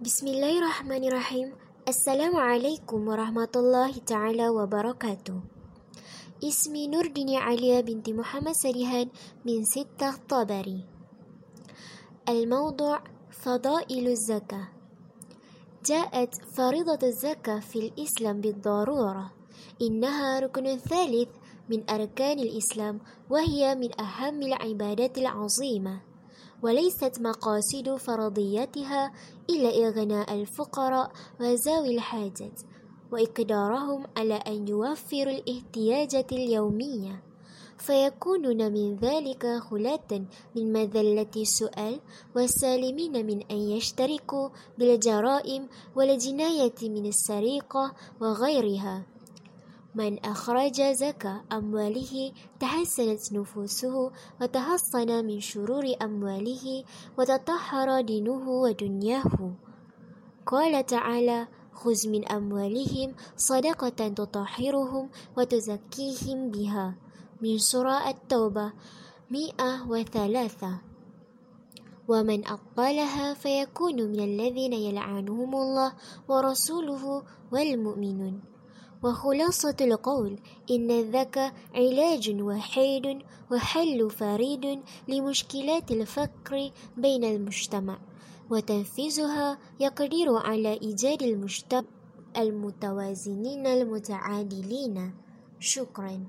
بسم الله الرحمن الرحيم السلام عليكم ورحمة الله تعالى وبركاته اسمي نوردين عليا بنت محمد سريهان من ستة طبري الموضوع فضائل الزكاة جاءت فريضة الزكاة في الإسلام بالضرورة إنها ركن ثالث من أركان الإسلام وهي من أهم العبادات العظيمة وليست مقاصد فرضيتها إلا إغناء الفقراء وذوي الحاجات وإقدارهم على أن يوفروا الاحتياجات اليومية. فيكونون من ذلك خلاة من مذلة السؤال والسالمين من أن يشتركوا بالجرائم والجناية من السرقة وغيرها. من أخرج زكاة أمواله تحسنت نفوسه وتحصن من شرور أمواله وتطهر دينه ودنياه. قال تعالى خذ من أموالهم صدقة تطهرهم وتزكيهم بها. من سورة التوبة مئة وثلاثة. ومن أقبلها فيكون من الذين يلعنهم الله ورسوله والمؤمنون. وخلاصة القول إن الذكاء علاج وحيد وحل فريد لمشكلات الفقر بين المجتمع وتنفيذها يقدر على إيجاد المجتمع المتوازنين المتعادلين. شكراً.